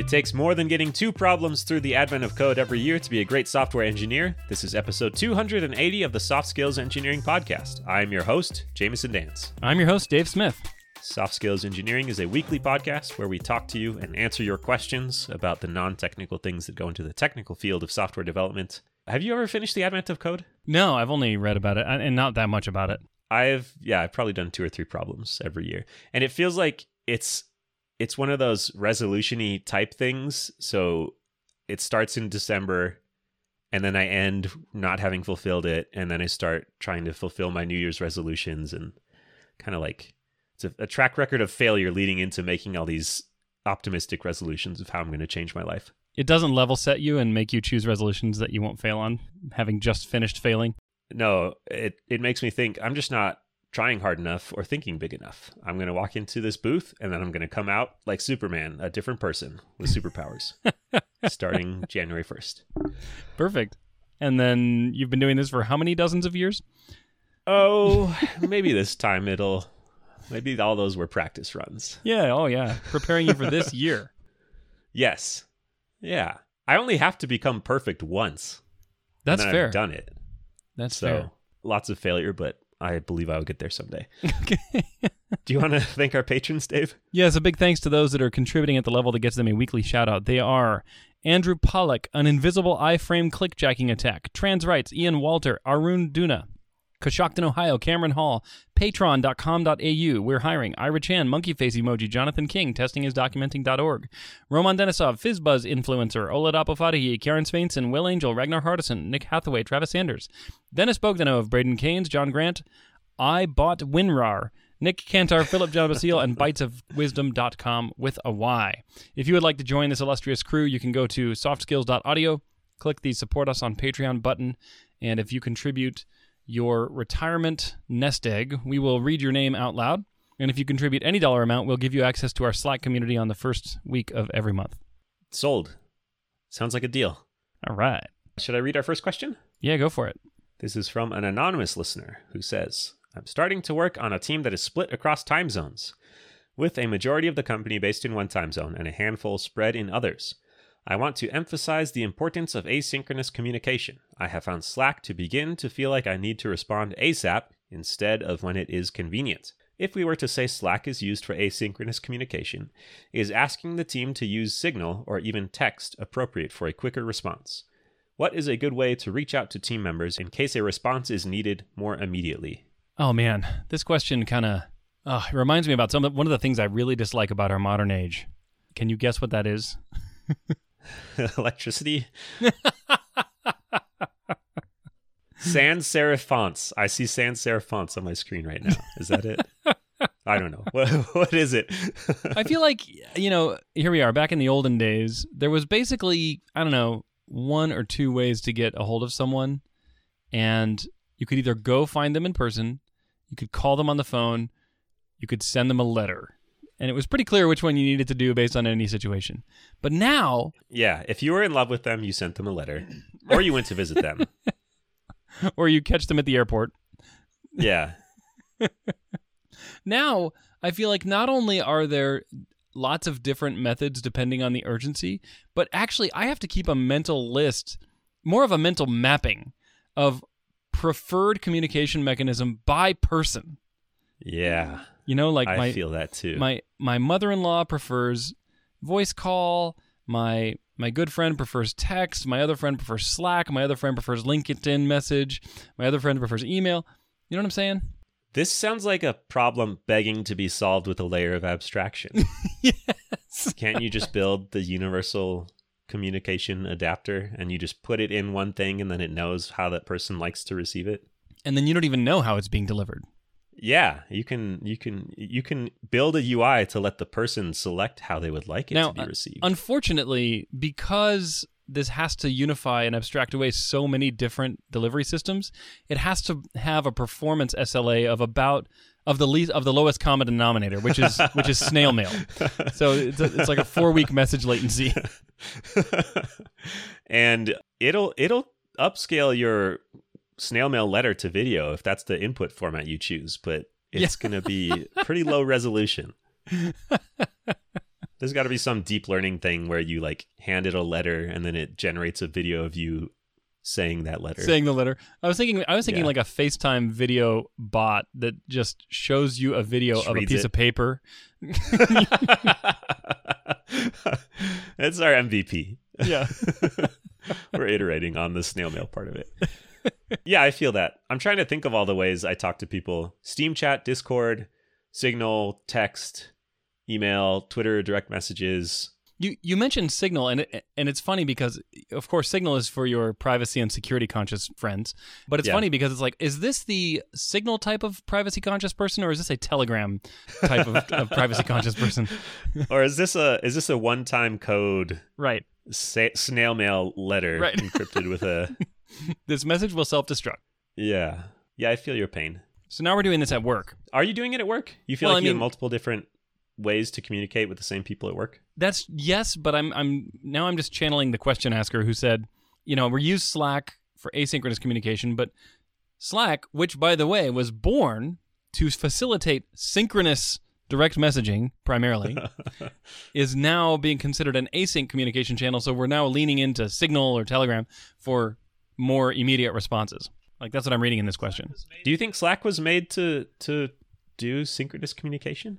It takes more than getting two problems through the advent of code every year to be a great software engineer. This is episode 280 of the Soft Skills Engineering Podcast. I am your host, Jamison Dance. I'm your host, Dave Smith. Soft Skills Engineering is a weekly podcast where we talk to you and answer your questions about the non technical things that go into the technical field of software development. Have you ever finished the advent of code? No, I've only read about it and not that much about it. I've yeah, I've probably done two or three problems every year. And it feels like it's it's one of those resolutiony type things. So it starts in December and then I end not having fulfilled it and then I start trying to fulfill my New Year's resolutions and kind of like it's a, a track record of failure leading into making all these optimistic resolutions of how I'm going to change my life. It doesn't level set you and make you choose resolutions that you won't fail on, having just finished failing. No, it it makes me think I'm just not trying hard enough or thinking big enough. I'm going to walk into this booth and then I'm going to come out like Superman, a different person with superpowers, starting January 1st. Perfect. And then you've been doing this for how many dozens of years? Oh, maybe this time it'll, maybe all those were practice runs. Yeah. Oh, yeah. Preparing you for this year. Yes. Yeah. I only have to become perfect once. That's fair. I've done it. That's so, fair. Lots of failure, but I believe I will get there someday. okay. Do you want to thank our patrons, Dave? Yes, a big thanks to those that are contributing at the level that gets them a weekly shout out. They are Andrew Pollock, an invisible iframe clickjacking attack, Trans Rights, Ian Walter, Arun Duna, Coshocton, Ohio, Cameron Hall, patron.com.au, we're hiring, Ira Chan, Monkey Face Emoji, Jonathan King, testing is testingisdocumenting.org, Roman Denisov, Fizzbuzz Influencer, Ola Fadahi, Karen Sveinson, Will Angel, Ragnar Hardison, Nick Hathaway, Travis Sanders, Dennis Bogdanov, Braden Keynes, John Grant, I Bought Winrar, Nick Cantar, Philip John Basile, and bitesofwisdom.com with a Y. If you would like to join this illustrious crew, you can go to softskills.audio, click the support us on Patreon button, and if you contribute your retirement nest egg, we will read your name out loud. And if you contribute any dollar amount, we'll give you access to our Slack community on the first week of every month. Sold. Sounds like a deal. All right. Should I read our first question? Yeah, go for it. This is from an anonymous listener who says I'm starting to work on a team that is split across time zones, with a majority of the company based in one time zone and a handful spread in others. I want to emphasize the importance of asynchronous communication. I have found Slack to begin to feel like I need to respond ASAP instead of when it is convenient. If we were to say Slack is used for asynchronous communication, is asking the team to use Signal or even text appropriate for a quicker response? What is a good way to reach out to team members in case a response is needed more immediately? Oh man, this question kind of uh, reminds me about some one of the things I really dislike about our modern age. Can you guess what that is? electricity. sans serif fonts. I see sans serif fonts on my screen right now. Is that it? I don't know. What, what is it? I feel like, you know, here we are back in the olden days. There was basically, I don't know, one or two ways to get a hold of someone. And you could either go find them in person, you could call them on the phone, you could send them a letter and it was pretty clear which one you needed to do based on any situation. But now, yeah, if you were in love with them, you sent them a letter, or you went to visit them, or you catch them at the airport. Yeah. now, I feel like not only are there lots of different methods depending on the urgency, but actually, I have to keep a mental list, more of a mental mapping of preferred communication mechanism by person. Yeah. You know, like I my, feel that too. My my mother-in-law prefers voice call. My my good friend prefers text. My other friend prefers Slack. My other friend prefers LinkedIn message. My other friend prefers email. You know what I'm saying? This sounds like a problem begging to be solved with a layer of abstraction. yes. Can't you just build the universal communication adapter and you just put it in one thing and then it knows how that person likes to receive it? And then you don't even know how it's being delivered. Yeah, you can you can you can build a UI to let the person select how they would like it now, to be uh, received. Unfortunately, because this has to unify and abstract away so many different delivery systems, it has to have a performance SLA of about of the least of the lowest common denominator, which is which is snail mail. So it's, a, it's like a four week message latency, and it'll it'll upscale your snail mail letter to video if that's the input format you choose, but it's yeah. going to be pretty low resolution. There's got to be some deep learning thing where you like hand it a letter and then it generates a video of you saying that letter. saying the letter. I was thinking I was thinking Yeah. like a FaceTime video bot that just shows you a video Just of a piece it. of paper. That's our MVP. Yeah. We're iterating on the snail mail part of it. Yeah, I feel that. I'm trying to think of all the ways I talk to people Steam chat, Discord, Signal, text, email, Twitter, direct messages. You you mentioned Signal and it, and it's funny because of course Signal is for your privacy and security conscious friends. But it's Yeah. funny because it's like is this the Signal type of privacy conscious person or is this a Telegram type of, of privacy conscious person? or is this a is this a one time code Right. sa- snail mail letter Right. encrypted with a This message will self-destruct. yeah yeah I feel your pain. So now we're doing this at work. Are you doing it at work? You feel Well, like I you have multiple different ways to communicate with the same people at work? That's yes, but I'm I'm now I'm just channeling the question asker who said, you know, we use Slack for asynchronous communication, but Slack, which by the way was born to facilitate synchronous direct messaging primarily, is now being considered an async communication channel. So we're now leaning into Signal or Telegram for more immediate responses. Like that's what I'm reading in this question. Do you think Slack was made to to do synchronous communication?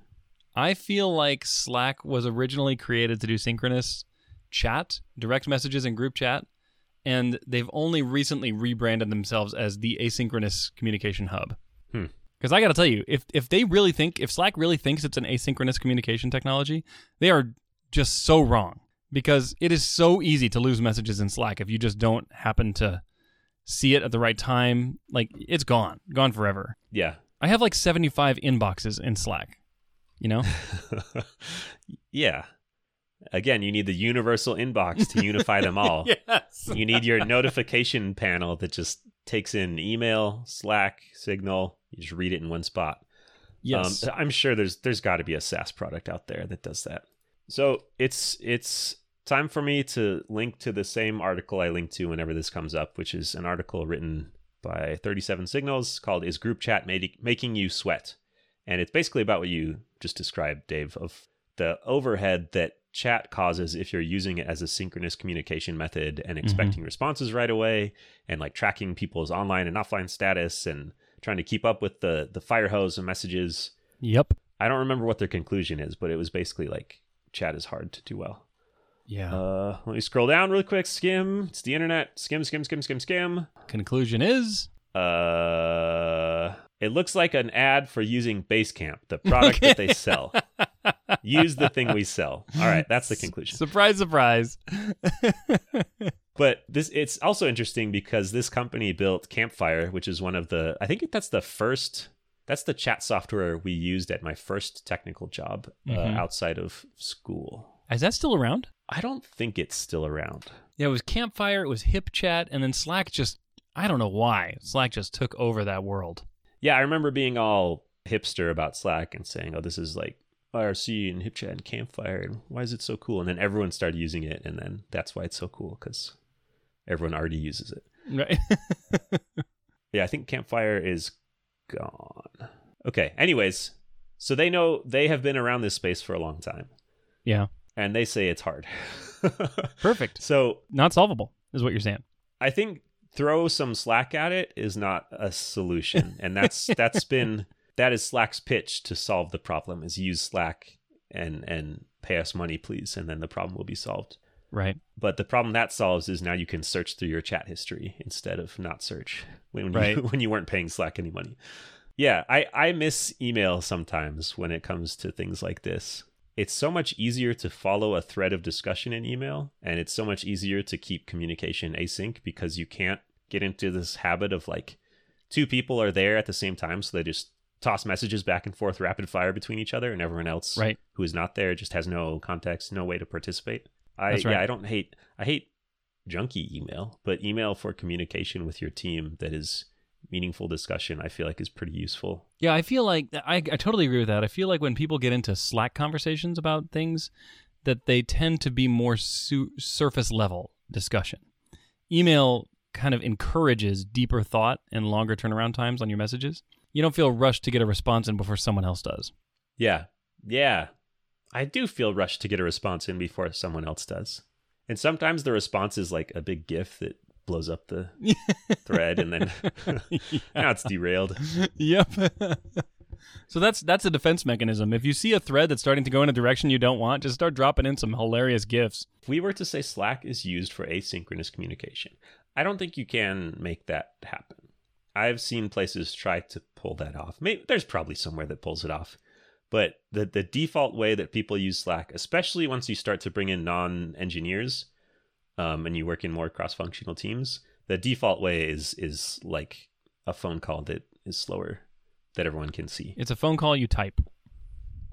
I feel like Slack was originally created to do synchronous chat, direct messages, and group chat, and they've only recently rebranded themselves as the asynchronous communication hub. Hmm. Because I got to tell you, if if they really think, if Slack really thinks it's an asynchronous communication technology, they are just so wrong. Because it is so easy to lose messages in Slack if you just don't happen to see it at the right time. Like it's gone, gone forever. Yeah. I have like 75 inboxes in Slack. You know? yeah. Again, you need the universal inbox to unify them all. yes. You need your notification panel that just takes in email, Slack, Signal. You just read it in one spot. Yes. Um, I'm sure there's there's got to be a SaaS product out there that does that. So it's it's time for me to link to the same article I link to whenever this comes up, which is an article written by 37 Signals called "Is Group Chat Madi- Making You Sweat?" And it's basically about what you just described, Dave, of the overhead that chat causes if you're using it as a synchronous communication method and mm-hmm. expecting responses right away and like tracking people's online and offline status and trying to keep up with the the fire hose of messages. yep. I don't remember what their conclusion is, but it was basically like chat is hard to do well. Yeah. Uh, let me scroll down real quick. Skim. It's the internet. Skim, skim, skim, skim, skim. Conclusion is Uh, it looks like an ad for using Basecamp, the product that they sell. Use the thing we sell. All right, that's the conclusion. surprise, surprise. But this it's also interesting because this company built Campfire, which is one of the I think that's the first that's the chat software we used at my first technical job uh, Mhm. outside of school. is that still around? I don't think it's still around. Yeah, it was Campfire, it was HipChat, and then Slack just I don't know why. Slack just took over that world. Yeah, I remember being all hipster about Slack and saying, "Oh, this is like IRC and HipChat and Campfire, and why is it so cool?" And then everyone started using it, and then that's why it's so cool because everyone already uses it. Right. Yeah, I think Campfire is gone. Okay. Anyways, so they know they have been around this space for a long time, yeah. And they say it's hard. Perfect. so Not solvable, is what you're saying. I think throw some slack at it is not a solution, and that's that's been that is Slack's pitch to solve the problem is use Slack and and pay us money, please, and then the problem will be solved. Right. But the problem that solves is now you can search through your chat history instead of not search when you, when you weren't paying Slack any money. Yeah, I, I miss email sometimes when it comes to things like this. It's so much easier to follow a thread of discussion in email, and it's so much easier to keep communication async because you can't get into this habit of like two people are there at the same time, so they just toss messages back and forth rapid fire between each other, and everyone else Right. who is not there just has no context, no way to participate. I right. yeah, I don't hate I hate junky email, but email for communication with your team that is meaningful discussion, I feel like is pretty useful. Yeah, I feel like I, I totally agree with that. I feel like when people get into Slack conversations about things, that they tend to be more su- surface level discussion. Email kind of encourages deeper thought and longer turnaround times on your messages. You don't feel rushed to get a response in before someone else does. Yeah. Yeah. I do feel rushed to get a response in before someone else does. And sometimes the response is like a big GIF that blows up the thread and then now it's derailed. yep. so that's that's a defense mechanism. If you see a thread that's starting to go in a direction you don't want, just start dropping in some hilarious gifs. If we were to say Slack is used for asynchronous communication, I don't think you can make that happen. I've seen places try to pull that off. Maybe there's probably somewhere that pulls it off. But the the default way that people use Slack, especially once you start to bring in non-engineers, um, and you work in more cross-functional teams, the default way is is like a phone call that is slower that everyone can see. It's a phone call you type.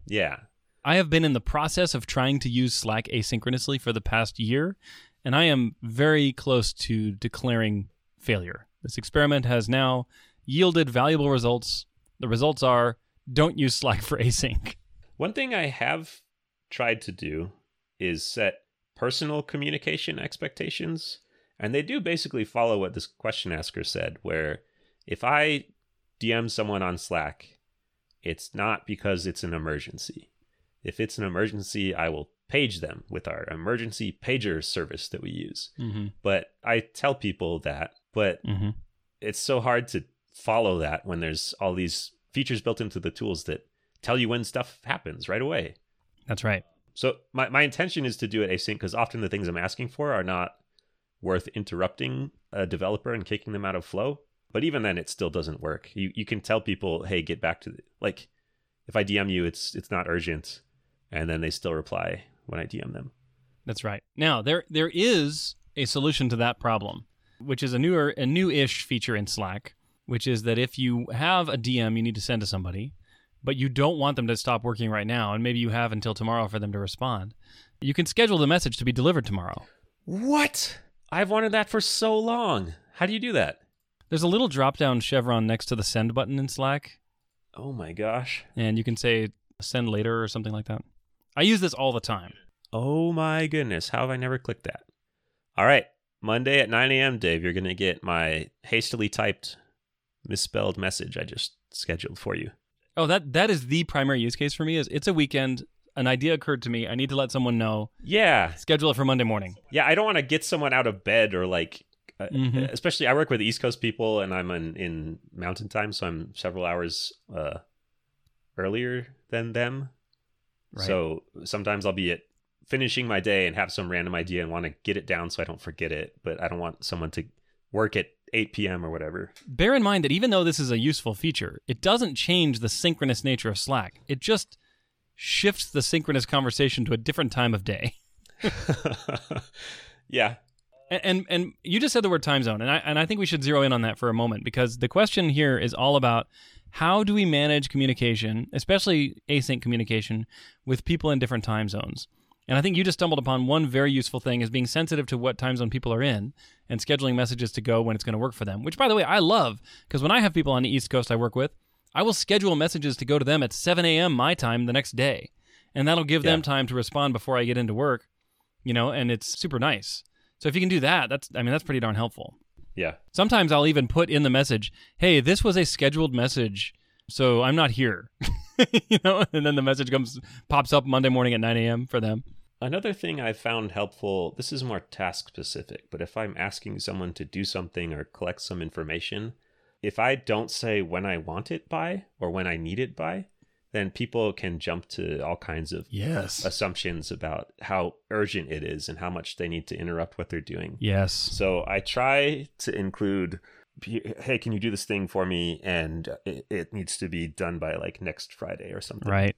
Yeah. I have been in the process of trying to use Slack asynchronously for the past year, and I am very close to declaring failure. This experiment has now yielded valuable results. The results are don't use Slack for async. One thing I have tried to do is set personal communication expectations. And they do basically follow what this question asker said, where if I DM someone on Slack, it's not because it's an emergency. If it's an emergency, I will page them with our emergency pager service that we use. Mm-hmm. But I tell people that, but Mm-hmm. it's so hard to follow that when there's all these features built into the tools that tell you when stuff happens right away. That's right. So my, my intention is to do it async because often the things I'm asking for are not worth interrupting a developer and kicking them out of flow. But even then, it still doesn't work. You you can tell people, hey, get back to the, like, if I DM you, it's it's not urgent, and then they still reply when I DM them. That's right. Now there there is a solution to that problem, which is a newer a new-ish feature in Slack, which is that if you have a DM you need to send to somebody, but you don't want them to stop working right now, and maybe you have until tomorrow for them to respond, you can schedule the message to be delivered tomorrow. What? I've wanted that for so long. How do you do that? There's a little drop-down chevron next to the send button in Slack, Oh my gosh. and you can say send later or something like that. I use this all the time. Oh my goodness. How have I never clicked that? All right. Monday at 9 a.m., Dave, you're going to get my hastily typed misspelled message I just scheduled for you. Oh, that that is the primary use case for me. Is it's a weekend. An idea occurred to me. I need to let someone know. Yeah. Schedule it for Monday morning. Yeah. I don't want to get someone out of bed or like, uh, Mhm. especially I work with East Coast people and I'm in, in mountain time. So I'm several hours uh, earlier than them. Right. So sometimes I'll be at finishing my day and have some random idea and want to get it down so I don't forget it. But I don't want someone to work at 8 p.m. or whatever. Bear in mind that even though this is a useful feature, it doesn't change the synchronous nature of Slack. It just shifts the synchronous conversation to a different time of day. yeah. And, and and you just said the word time zone, and I and I think we should zero in on that for a moment because the question here is all about how do we manage communication, especially async communication, with people in different time zones. And I think you just stumbled upon one very useful thing is being sensitive to what time zone people are in and scheduling messages to go when it's going to work for them. Which, by the way, I love because when I have people on the East Coast I work with, I will schedule messages to go to them at 7 a.m. my time the next day, and that'll give them time to respond before I get into work. You know, and it's super nice. So if you can do that, that's I mean that's pretty darn helpful. Yeah. Sometimes I'll even put in the message, "Hey, this was a scheduled message, so I'm not here." you know, and then the message comes pops up Monday morning at 9 a.m. for them. Another thing I've found helpful, this is more task specific, but if I'm asking someone to do something or collect some information, if I don't say when I want it by or when I need it by, then people can jump to all kinds of Yes. assumptions about how urgent it is and how much they need to interrupt what they're doing. Yes. So I try to include, hey, can you do this thing for me? And it, it needs to be done by like next Friday or something. Right.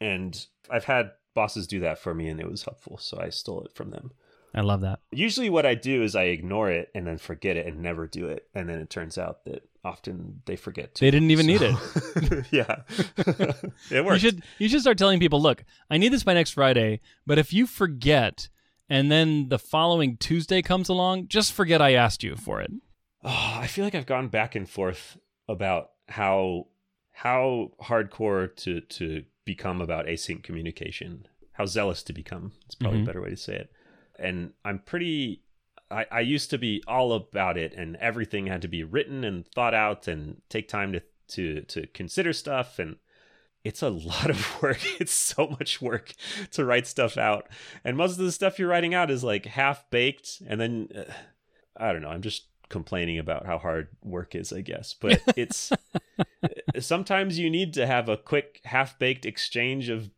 And I've had bosses do that for me and it was helpful. So I stole it from them. I love that. Usually what I do is I ignore it and then forget it and never do it. And then it turns out that often they forget to. They didn't even need it. yeah. it works You should you should start telling people, "Look, I need this by next Friday, but if you forget and then the following Tuesday comes along, just forget I asked you for it." Oh, I feel like I've gone back and forth about how how hardcore to to become about async communication, how zealous to become. It's probably Mhm. a better way to say it. And I'm pretty. I, I used to be all about it, and everything had to be written and thought out, and take time to to to consider stuff. And it's a lot of work. It's so much work to write stuff out. And most of the stuff you're writing out is like half baked. And then, uh, I don't know, I'm just complaining about how hard work is, I guess. But it's sometimes you need to have a quick half baked exchange of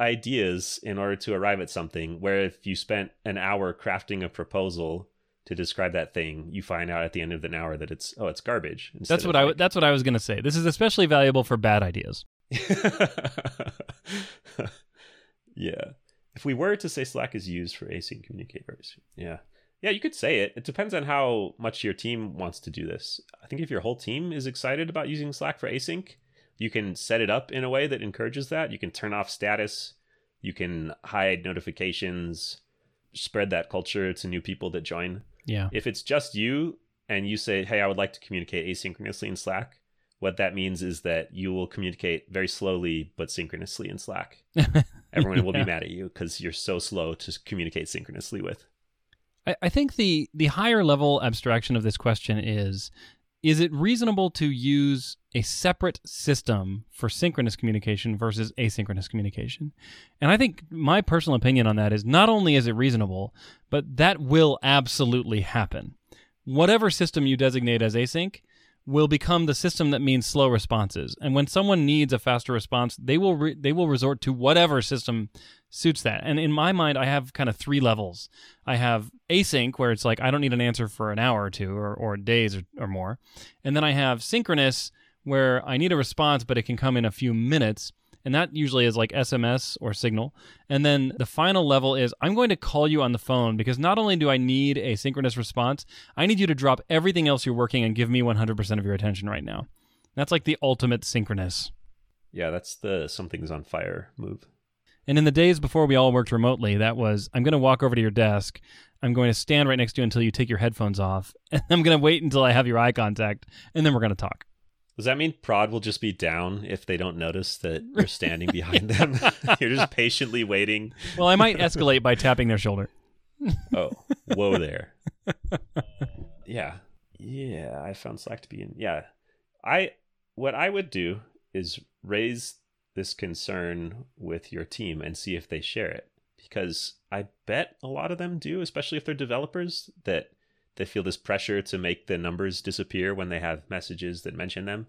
ideas in order to arrive at something. Where if you spent an hour crafting a proposal, to describe that thing, you find out at the end of an hour that it's oh, it's garbage. That's what I like... that's what I was going to say. This is especially valuable for bad ideas. yeah. If we were to say Slack is used for async communicators, yeah. Yeah, you could say it. It depends on how much your team wants to do this. I think if your whole team is excited about using Slack for async, you can set it up in a way that encourages that. You can turn off status, you can hide notifications, spread that culture to new people that join. Yeah. If it's just you and you say, "Hey, I would like to communicate asynchronously in Slack," what that means is that you will communicate very slowly but synchronously in Slack. Everyone yeah. will be mad at you because you're so slow to communicate synchronously with. I, think the the higher level abstraction of this question is is it reasonable to use a separate system for synchronous communication versus asynchronous communication? And I think my personal opinion on that is not only is it reasonable, but that will absolutely happen. Whatever system you designate as async, will become the system that means slow responses. And when someone needs a faster response, they will re- they will resort to whatever system suits that. And in my mind, I have kind of three levels. I have async, where it's like I don't need an answer for an hour or two or, or days or, or more. And then I have synchronous, where I need a response, but it can come in a few minutes and that usually is like SMS or Signal. And then the final level is I'm going to call you on the phone because not only do I need a synchronous response, I need you to drop everything else you're working and give me 100% of your attention right now. That's like the ultimate synchronous. Yeah, that's the something's on fire move. And in the days before we all worked remotely, that was I'm going to walk over to your desk. I'm going to stand right next to you until you take your headphones off. And I'm going to wait until I have your eye contact. And then we're going to talk. Does that mean prod will just be down if they don't notice that you're standing behind them? you're just patiently waiting. Well, I might escalate by tapping their shoulder. oh, whoa there. yeah. Yeah, I found Slack to be in. Yeah. I what I would do is raise this concern with your team and see if they share it because I bet a lot of them do, especially if they're developers that they feel this pressure to make the numbers disappear when they have messages that mention them.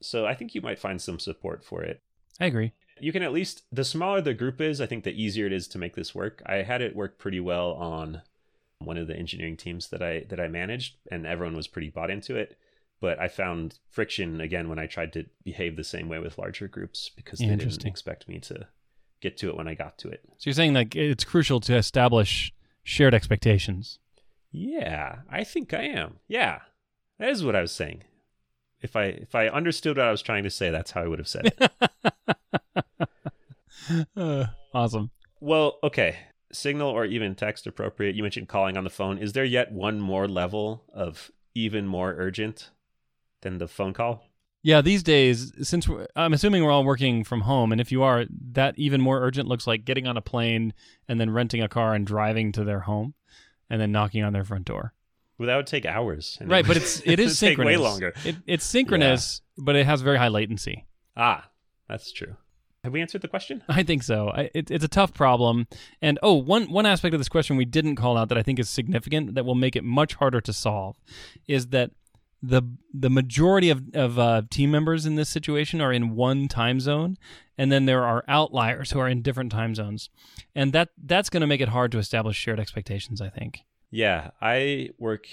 So I think you might find some support for it. I agree. You can at least the smaller the group is, I think the easier it is to make this work. I had it work pretty well on one of the engineering teams that I that I managed and everyone was pretty bought into it. But I found friction again when I tried to behave the same way with larger groups because they didn't expect me to get to it when I got to it. So you're saying like it's crucial to establish shared expectations. Yeah, I think I am. Yeah, that is what I was saying. If I if I understood what I was trying to say, that's how I would have said it. uh, awesome. Well, okay. Signal or even text appropriate. You mentioned calling on the phone. Is there yet one more level of even more urgent than the phone call? Yeah, these days, since I'm assuming we're all working from home, and if you are, that even more urgent looks like getting on a plane and then renting a car and driving to their home and then knocking on their front door. Well, that would take hours. Right, but it's it is synchronous. way longer. It, it's synchronous, yeah. but it has very high latency. Ah, that's true. Have we answered the question? I think so. I, it, it's a tough problem. And oh, one one aspect of this question we didn't call out that I think is significant that will make it much harder to solve is that the the majority of of uh, team members in this situation are in one time zone, and then there are outliers who are in different time zones, and that that's going to make it hard to establish shared expectations. I think. Yeah, I work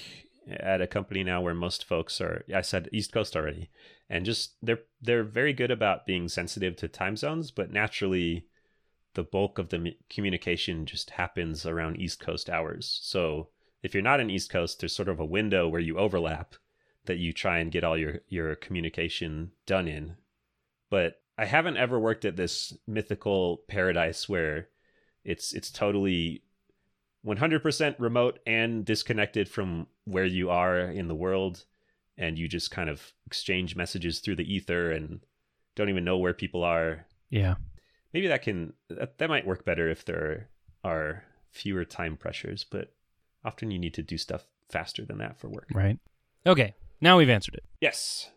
at a company now where most folks are. I said East Coast already, and just they're they're very good about being sensitive to time zones, but naturally, the bulk of the communication just happens around East Coast hours. So if you're not in East Coast, there's sort of a window where you overlap that you try and get all your your communication done in. But I haven't ever worked at this mythical paradise where it's it's totally 100% remote and disconnected from where you are in the world and you just kind of exchange messages through the ether and don't even know where people are. Yeah. Maybe that can that, that might work better if there are fewer time pressures, but often you need to do stuff faster than that for work. Right. Okay. Now we've answered it. Yes.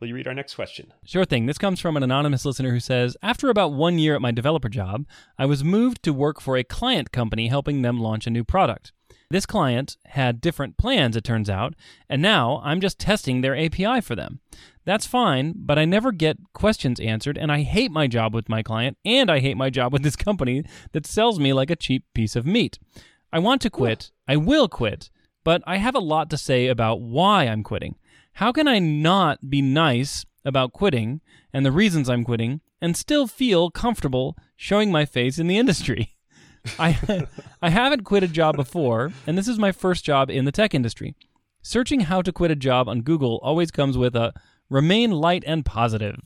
will you read our next question? Sure thing. This comes from an anonymous listener who says After about one year at my developer job, I was moved to work for a client company helping them launch a new product. This client had different plans, it turns out, and now I'm just testing their API for them. That's fine, but I never get questions answered, and I hate my job with my client, and I hate my job with this company that sells me like a cheap piece of meat. I want to quit, I will quit, but I have a lot to say about why I'm quitting. How can I not be nice about quitting and the reasons I'm quitting and still feel comfortable showing my face in the industry? I I haven't quit a job before, and this is my first job in the tech industry. Searching how to quit a job on Google always comes with a remain light and positive.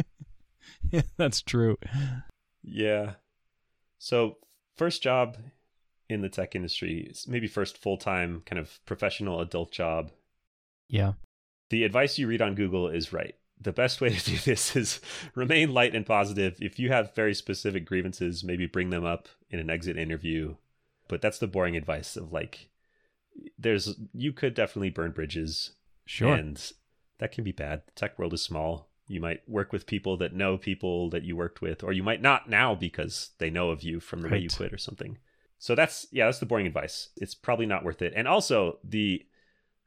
yeah, that's true. Yeah. So, first job in the tech industry, maybe first full time kind of professional adult job. Yeah. The advice you read on Google is right the best way to do this is remain light and positive. If you have very specific grievances, maybe bring them up in an exit interview. But that's the boring advice of like, there's, you could definitely burn bridges. Sure. And that can be bad. The tech world is small. You might work with people that know people that you worked with, or you might not now because they know of you from the right. way you quit or something. So that's, yeah, that's the boring advice. It's probably not worth it. And also, the,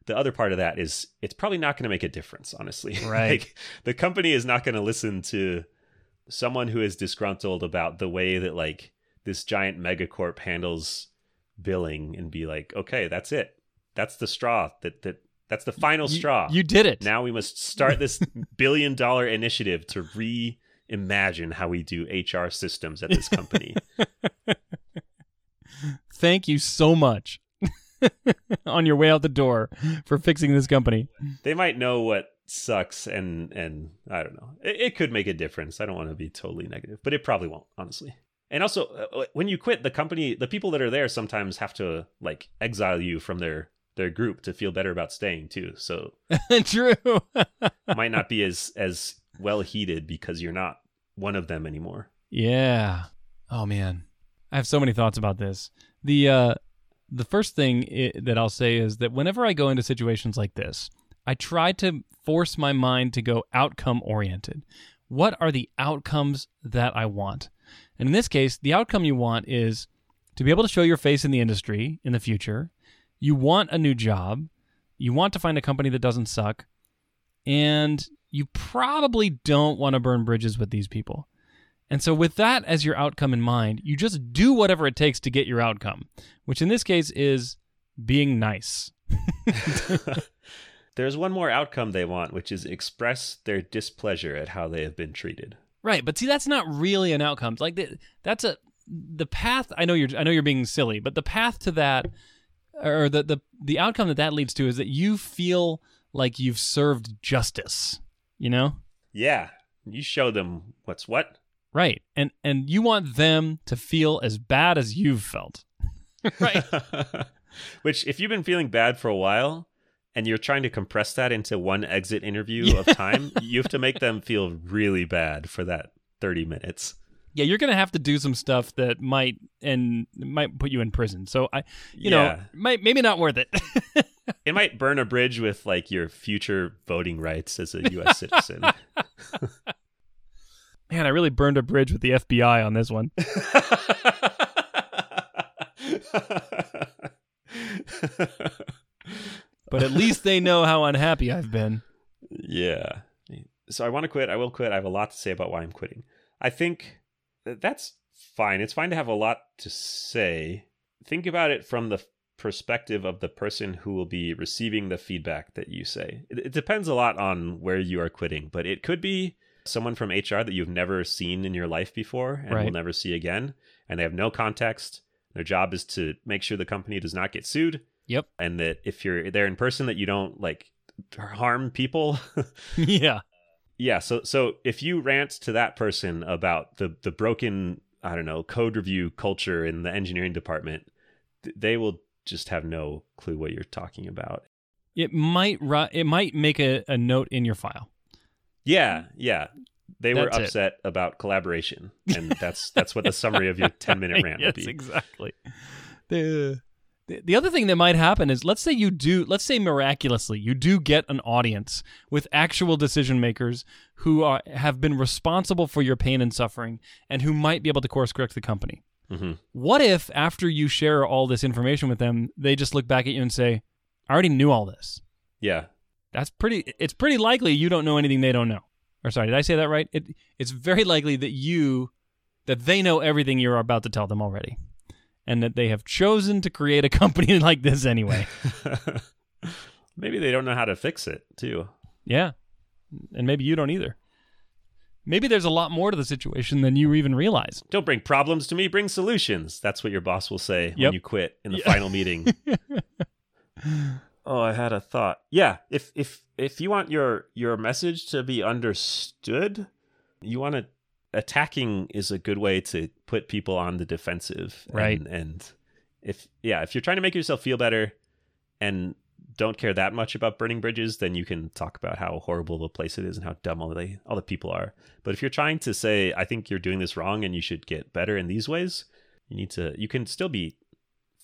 the other part of that is it's probably not going to make a difference, honestly. Right. like, the company is not going to listen to someone who is disgruntled about the way that like this giant megacorp handles billing and be like, okay, that's it. That's the straw. That that that's the final you, straw. You did it. Now we must start this billion dollar initiative to reimagine how we do HR systems at this company. Thank you so much. on your way out the door for fixing this company. They might know what sucks and and I don't know. It, it could make a difference. I don't want to be totally negative, but it probably won't, honestly. And also, uh, when you quit, the company, the people that are there sometimes have to like exile you from their their group to feel better about staying too. So true, might not be as as well heated because you're not one of them anymore. Yeah. Oh man, I have so many thoughts about this. The uh the first thing it, that I'll say is that whenever I go into situations like this, I try to force my mind to go outcome oriented. What are the outcomes that I want? And in this case, the outcome you want is to be able to show your face in the industry in the future. You want a new job. You want to find a company that doesn't suck. And you probably don't want to burn bridges with these people. And so, with that as your outcome in mind, you just do whatever it takes to get your outcome, which in this case is being nice. There's one more outcome they want, which is express their displeasure at how they have been treated. Right, but see, that's not really an outcome. Like that's a the path. I know you're. I know you're being silly, but the path to that, or the the the outcome that that leads to, is that you feel like you've served justice. You know. Yeah, you show them what's what. Right. And and you want them to feel as bad as you've felt. right. Which if you've been feeling bad for a while and you're trying to compress that into one exit interview yeah. of time, you have to make them feel really bad for that 30 minutes. Yeah, you're gonna have to do some stuff that might and might put you in prison. So I, you yeah. know, might maybe not worth it. it might burn a bridge with like your future voting rights as a U.S. citizen. Man, I really burned a bridge with the FBI on this one. but at least they know how unhappy I've been. Yeah. So I want to quit. I will quit. I have a lot to say about why I'm quitting. I think that's fine. It's fine to have a lot to say. Think about it from the perspective of the person who will be receiving the feedback that you say. It, it depends a lot on where you are quitting, but it could be someone from HR that you've never seen in your life before and right. will never see again, and they have no context. Their job is to make sure the company does not get sued. Yep. And that if you're there in person, that you don't like harm people. yeah. Yeah. So so if you rant to that person about the the broken I don't know code review culture in the engineering department, they will just have no clue what you're talking about. It might it might make a, a note in your file. Yeah, yeah. They that's were upset it. about collaboration, and that's that's what the summary of your ten minute rant yes, would be. exactly. The, The, the other thing that might happen is let's say you do, let's say miraculously, you do get an audience with actual decision makers who are, have been responsible for your pain and suffering and who might be able to course correct the company. hmm What if after you share all this information with them, they just look back at you and say, I already knew all this? Yeah. That's pretty, it's pretty likely you don't know anything they don't know. Or sorry, did I say that right? It, it's very likely that you, that they know everything you're about to tell them already. And that they have chosen to create a company like this anyway. Maybe they don't know how to fix it too. Yeah. And maybe you don't either. Maybe there's a lot more to the situation than you even realize. Don't bring problems to me, bring solutions. That's what your boss will say when you quit in the Yeah. final meeting. oh, I had a thought. Yeah, if if if you want your your message to be understood, you want to attacking is a good way to put people on the defensive. Right. And, and if yeah, if you're trying to make yourself feel better and don't care that much about burning bridges, then you can talk about how horrible of a place it is and how dumb all the all the people are. But if you're trying to say, I think you're doing this wrong and you should get better in these ways, you need to you can still be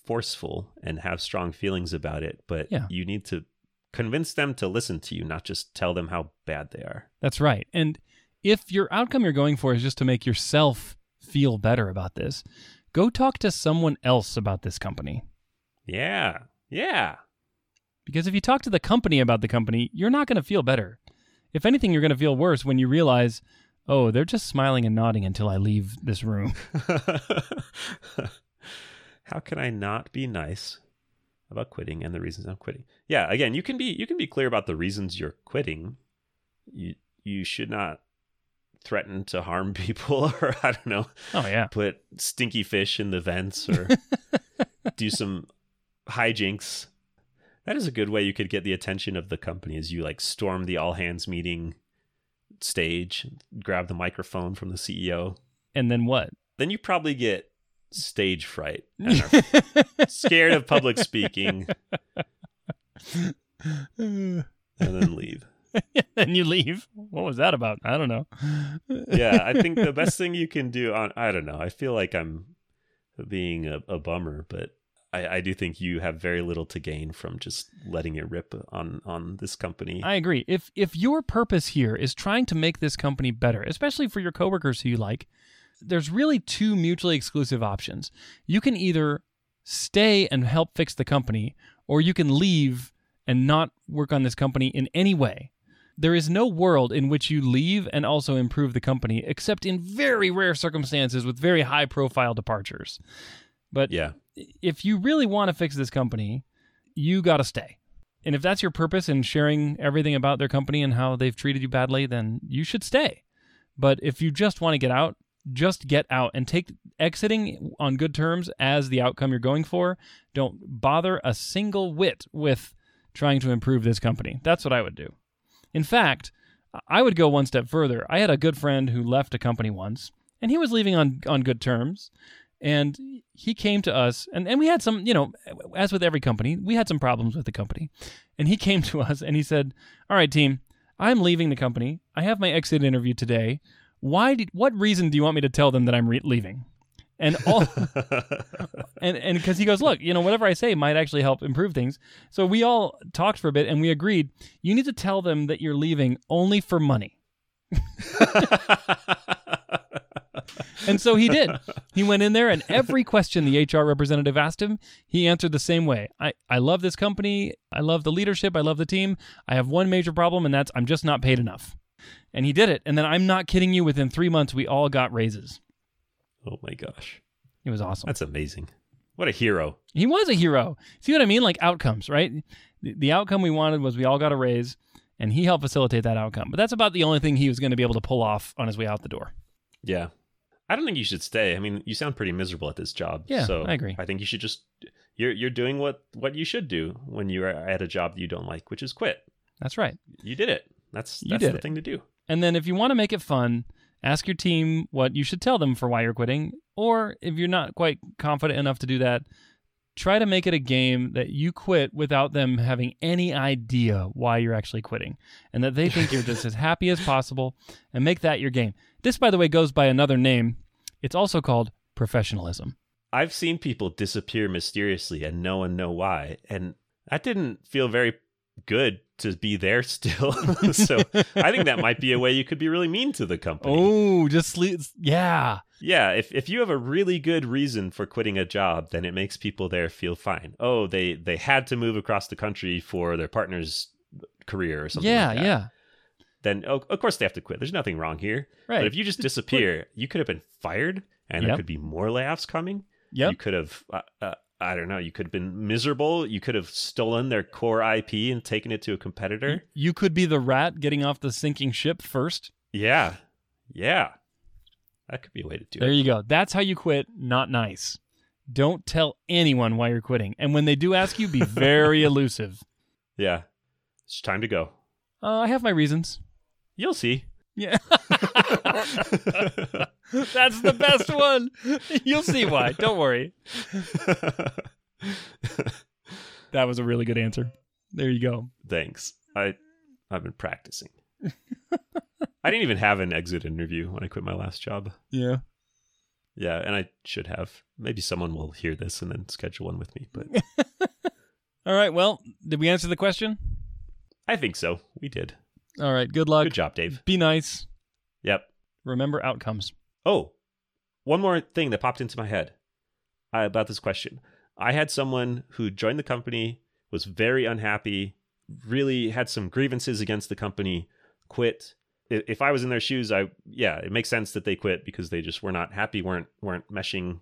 forceful and have strong feelings about it, but Yeah. you need to convince them to listen to you, not just tell them how bad they are. That's right. And if your outcome you're going for is just to make yourself feel better about this, go talk to someone else about this company. Yeah. Yeah. Because if you talk to the company about the company, you're not going to feel better. If anything, you're going to feel worse when you realize, oh, they're just smiling and nodding until I leave this room. How can I not be nice about quitting and the reasons I'm quitting? Yeah, again, you can be you can be clear about the reasons you're quitting. You you should not threaten to harm people or I don't know, Oh, yeah. put stinky fish in the vents or do some hijinks. That is a good way you could get the attention of the company as you like storm the all hands meeting stage, grab the microphone from the CEO. And then what? Then you probably get stage fright and are scared of public speaking and then leave. and you leave. What was that about? I don't know. Yeah, I think the best thing you can do on I don't know. I feel like I'm being a, a bummer, but I, I do think you have very little to gain from just letting it rip on on this company. I agree. If if your purpose here is trying to make this company better, especially for your coworkers who you like, there's really two mutually exclusive options. You can either stay and help fix the company, or you can leave and not work on this company in any way. There is no world in which you leave and also improve the company, except in very rare circumstances with very high profile departures. But yeah. if you really want to fix this company, you got to stay. And if that's your purpose in sharing everything about their company and how they've treated you badly, then you should stay. But if you just want to get out, just get out and take exiting on good terms as the outcome you're going for. Don't bother a single whit with trying to improve this company. That's what I would do. In fact, I would go one step further. I had a good friend who left a company once, and he was leaving on on good terms. And he came to us, and, and we had some, you know, as with every company, we had some problems with the company. And he came to us and he said, All right, team, I'm leaving the company. I have my exit interview today. Why did, what reason do you want me to tell them that I'm re- leaving? And all, and and because he goes, look, you know, whatever I say might actually help improve things. So we all talked for a bit and we agreed you need to tell them that you're leaving only for money. And so he did. He went in there, and every question the HR representative asked him, he answered the same way. I, I love this company. I love the leadership. I love the team. I have one major problem, and that's I'm just not paid enough. And he did it. And then I'm not kidding you, within three months, we all got raises. oh my gosh. It was awesome. That's amazing. What a hero. He was a hero. See what I mean? Like outcomes, right? The, the outcome we wanted was we all got a raise, and he helped facilitate that outcome. But that's about the only thing he was going to be able to pull off on his way out the door. Yeah. I don't think you should stay. I mean, you sound pretty miserable at this job. Yeah, so I agree. I think you should just you're you're doing what what you should do when you're at a job that you don't like, which is quit. That's right. You did it. That's that's the it. thing to do. And then if you want to make it fun, ask your team what you should tell them for why you're quitting. Or if you're not quite confident enough to do that, try to make it a game that you quit without them having any idea why you're actually quitting and that they think you're just as happy as possible and make that your game. This, by the way, goes by another name. It's also called professionalism. I've seen people disappear mysteriously and no one know why. And that didn't feel very good to be there still. so I think that might be a way you could be really mean to the company. Oh, just sleep. Yeah. Yeah, if, if you have a really good reason for quitting a job, then it makes people there feel fine. Oh, they they had to move across the country for their partner's career or something. Yeah, like that. yeah. Then oh, of course they have to quit. There's nothing wrong here. Right. But if you just disappear, you could have been fired, and there could be more layoffs coming. Yeah. You could have, uh, uh, I don't know, you could have been miserable. You could have stolen their core IP and taken it to a competitor. You could be the rat getting off the sinking ship first. Yeah, yeah, that could be a way to do There it. There you go. That's how you quit. Not nice. Don't tell anyone why you're quitting. And when they do ask you, be very elusive. Yeah, it's time to go. Uh, I have my reasons. You'll see. Yeah. That's the best one. You'll see why. Don't worry. That was a really good answer. There you go. Thanks. I I've been practicing. I didn't even have an exit interview when I quit my last job. Yeah. Yeah, and I should have. Maybe someone will hear this and then schedule one with me, but All right. Well, did we answer the question? I think so. We did. All right. Good luck. Good job, Dave. Be nice. Yep. Remember outcomes. Oh, one more thing that popped into my head uh, about this question. I had someone who joined the company, was very unhappy, really had some grievances against the company, quit. If I was in their shoes, I yeah, it makes sense that they quit because they just were not happy, weren't weren't meshing.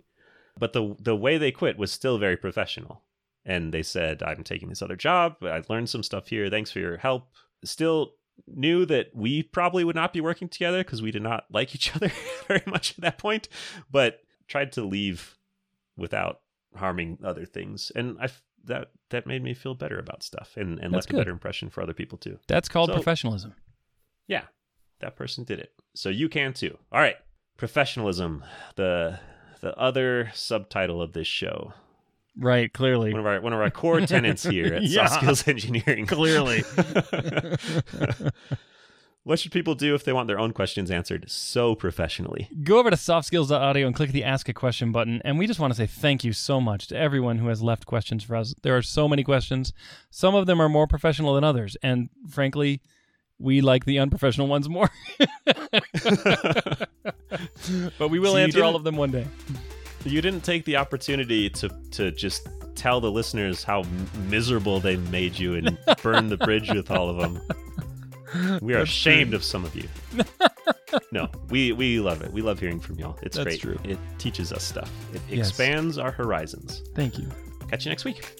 But the the way they quit was still very professional. And they said, "I'm taking this other job. I've learned some stuff here. Thanks for your help." Still knew that we probably would not be working together because we did not like each other very much at that point, but tried to leave without harming other things, and I that that made me feel better about stuff and and That's left a better impression for other people too. That's called So- professionalism. Yeah, that person did it, so you can too. All right, professionalism, the the other subtitle of this show, Right. Clearly. one of our one of our core tenants here at Yeah. Soft Skills Engineering. Clearly. what should people do if they want their own questions answered so professionally? Go over to softskills.audio and click the ask a question button. And we just want to say thank you so much to everyone who has left questions for us. There are so many questions. Some of them are more professional than others. And frankly, we like the unprofessional ones more. but we will So answer all of them one day. You didn't take the opportunity to to just tell the listeners how miserable they made you and burn the bridge with all of them. We are That's ashamed of some of you. no, we we love it. We love hearing from y'all. It's That's great. true. It teaches us stuff. It Yes. expands our horizons. Thank you. Catch you next week.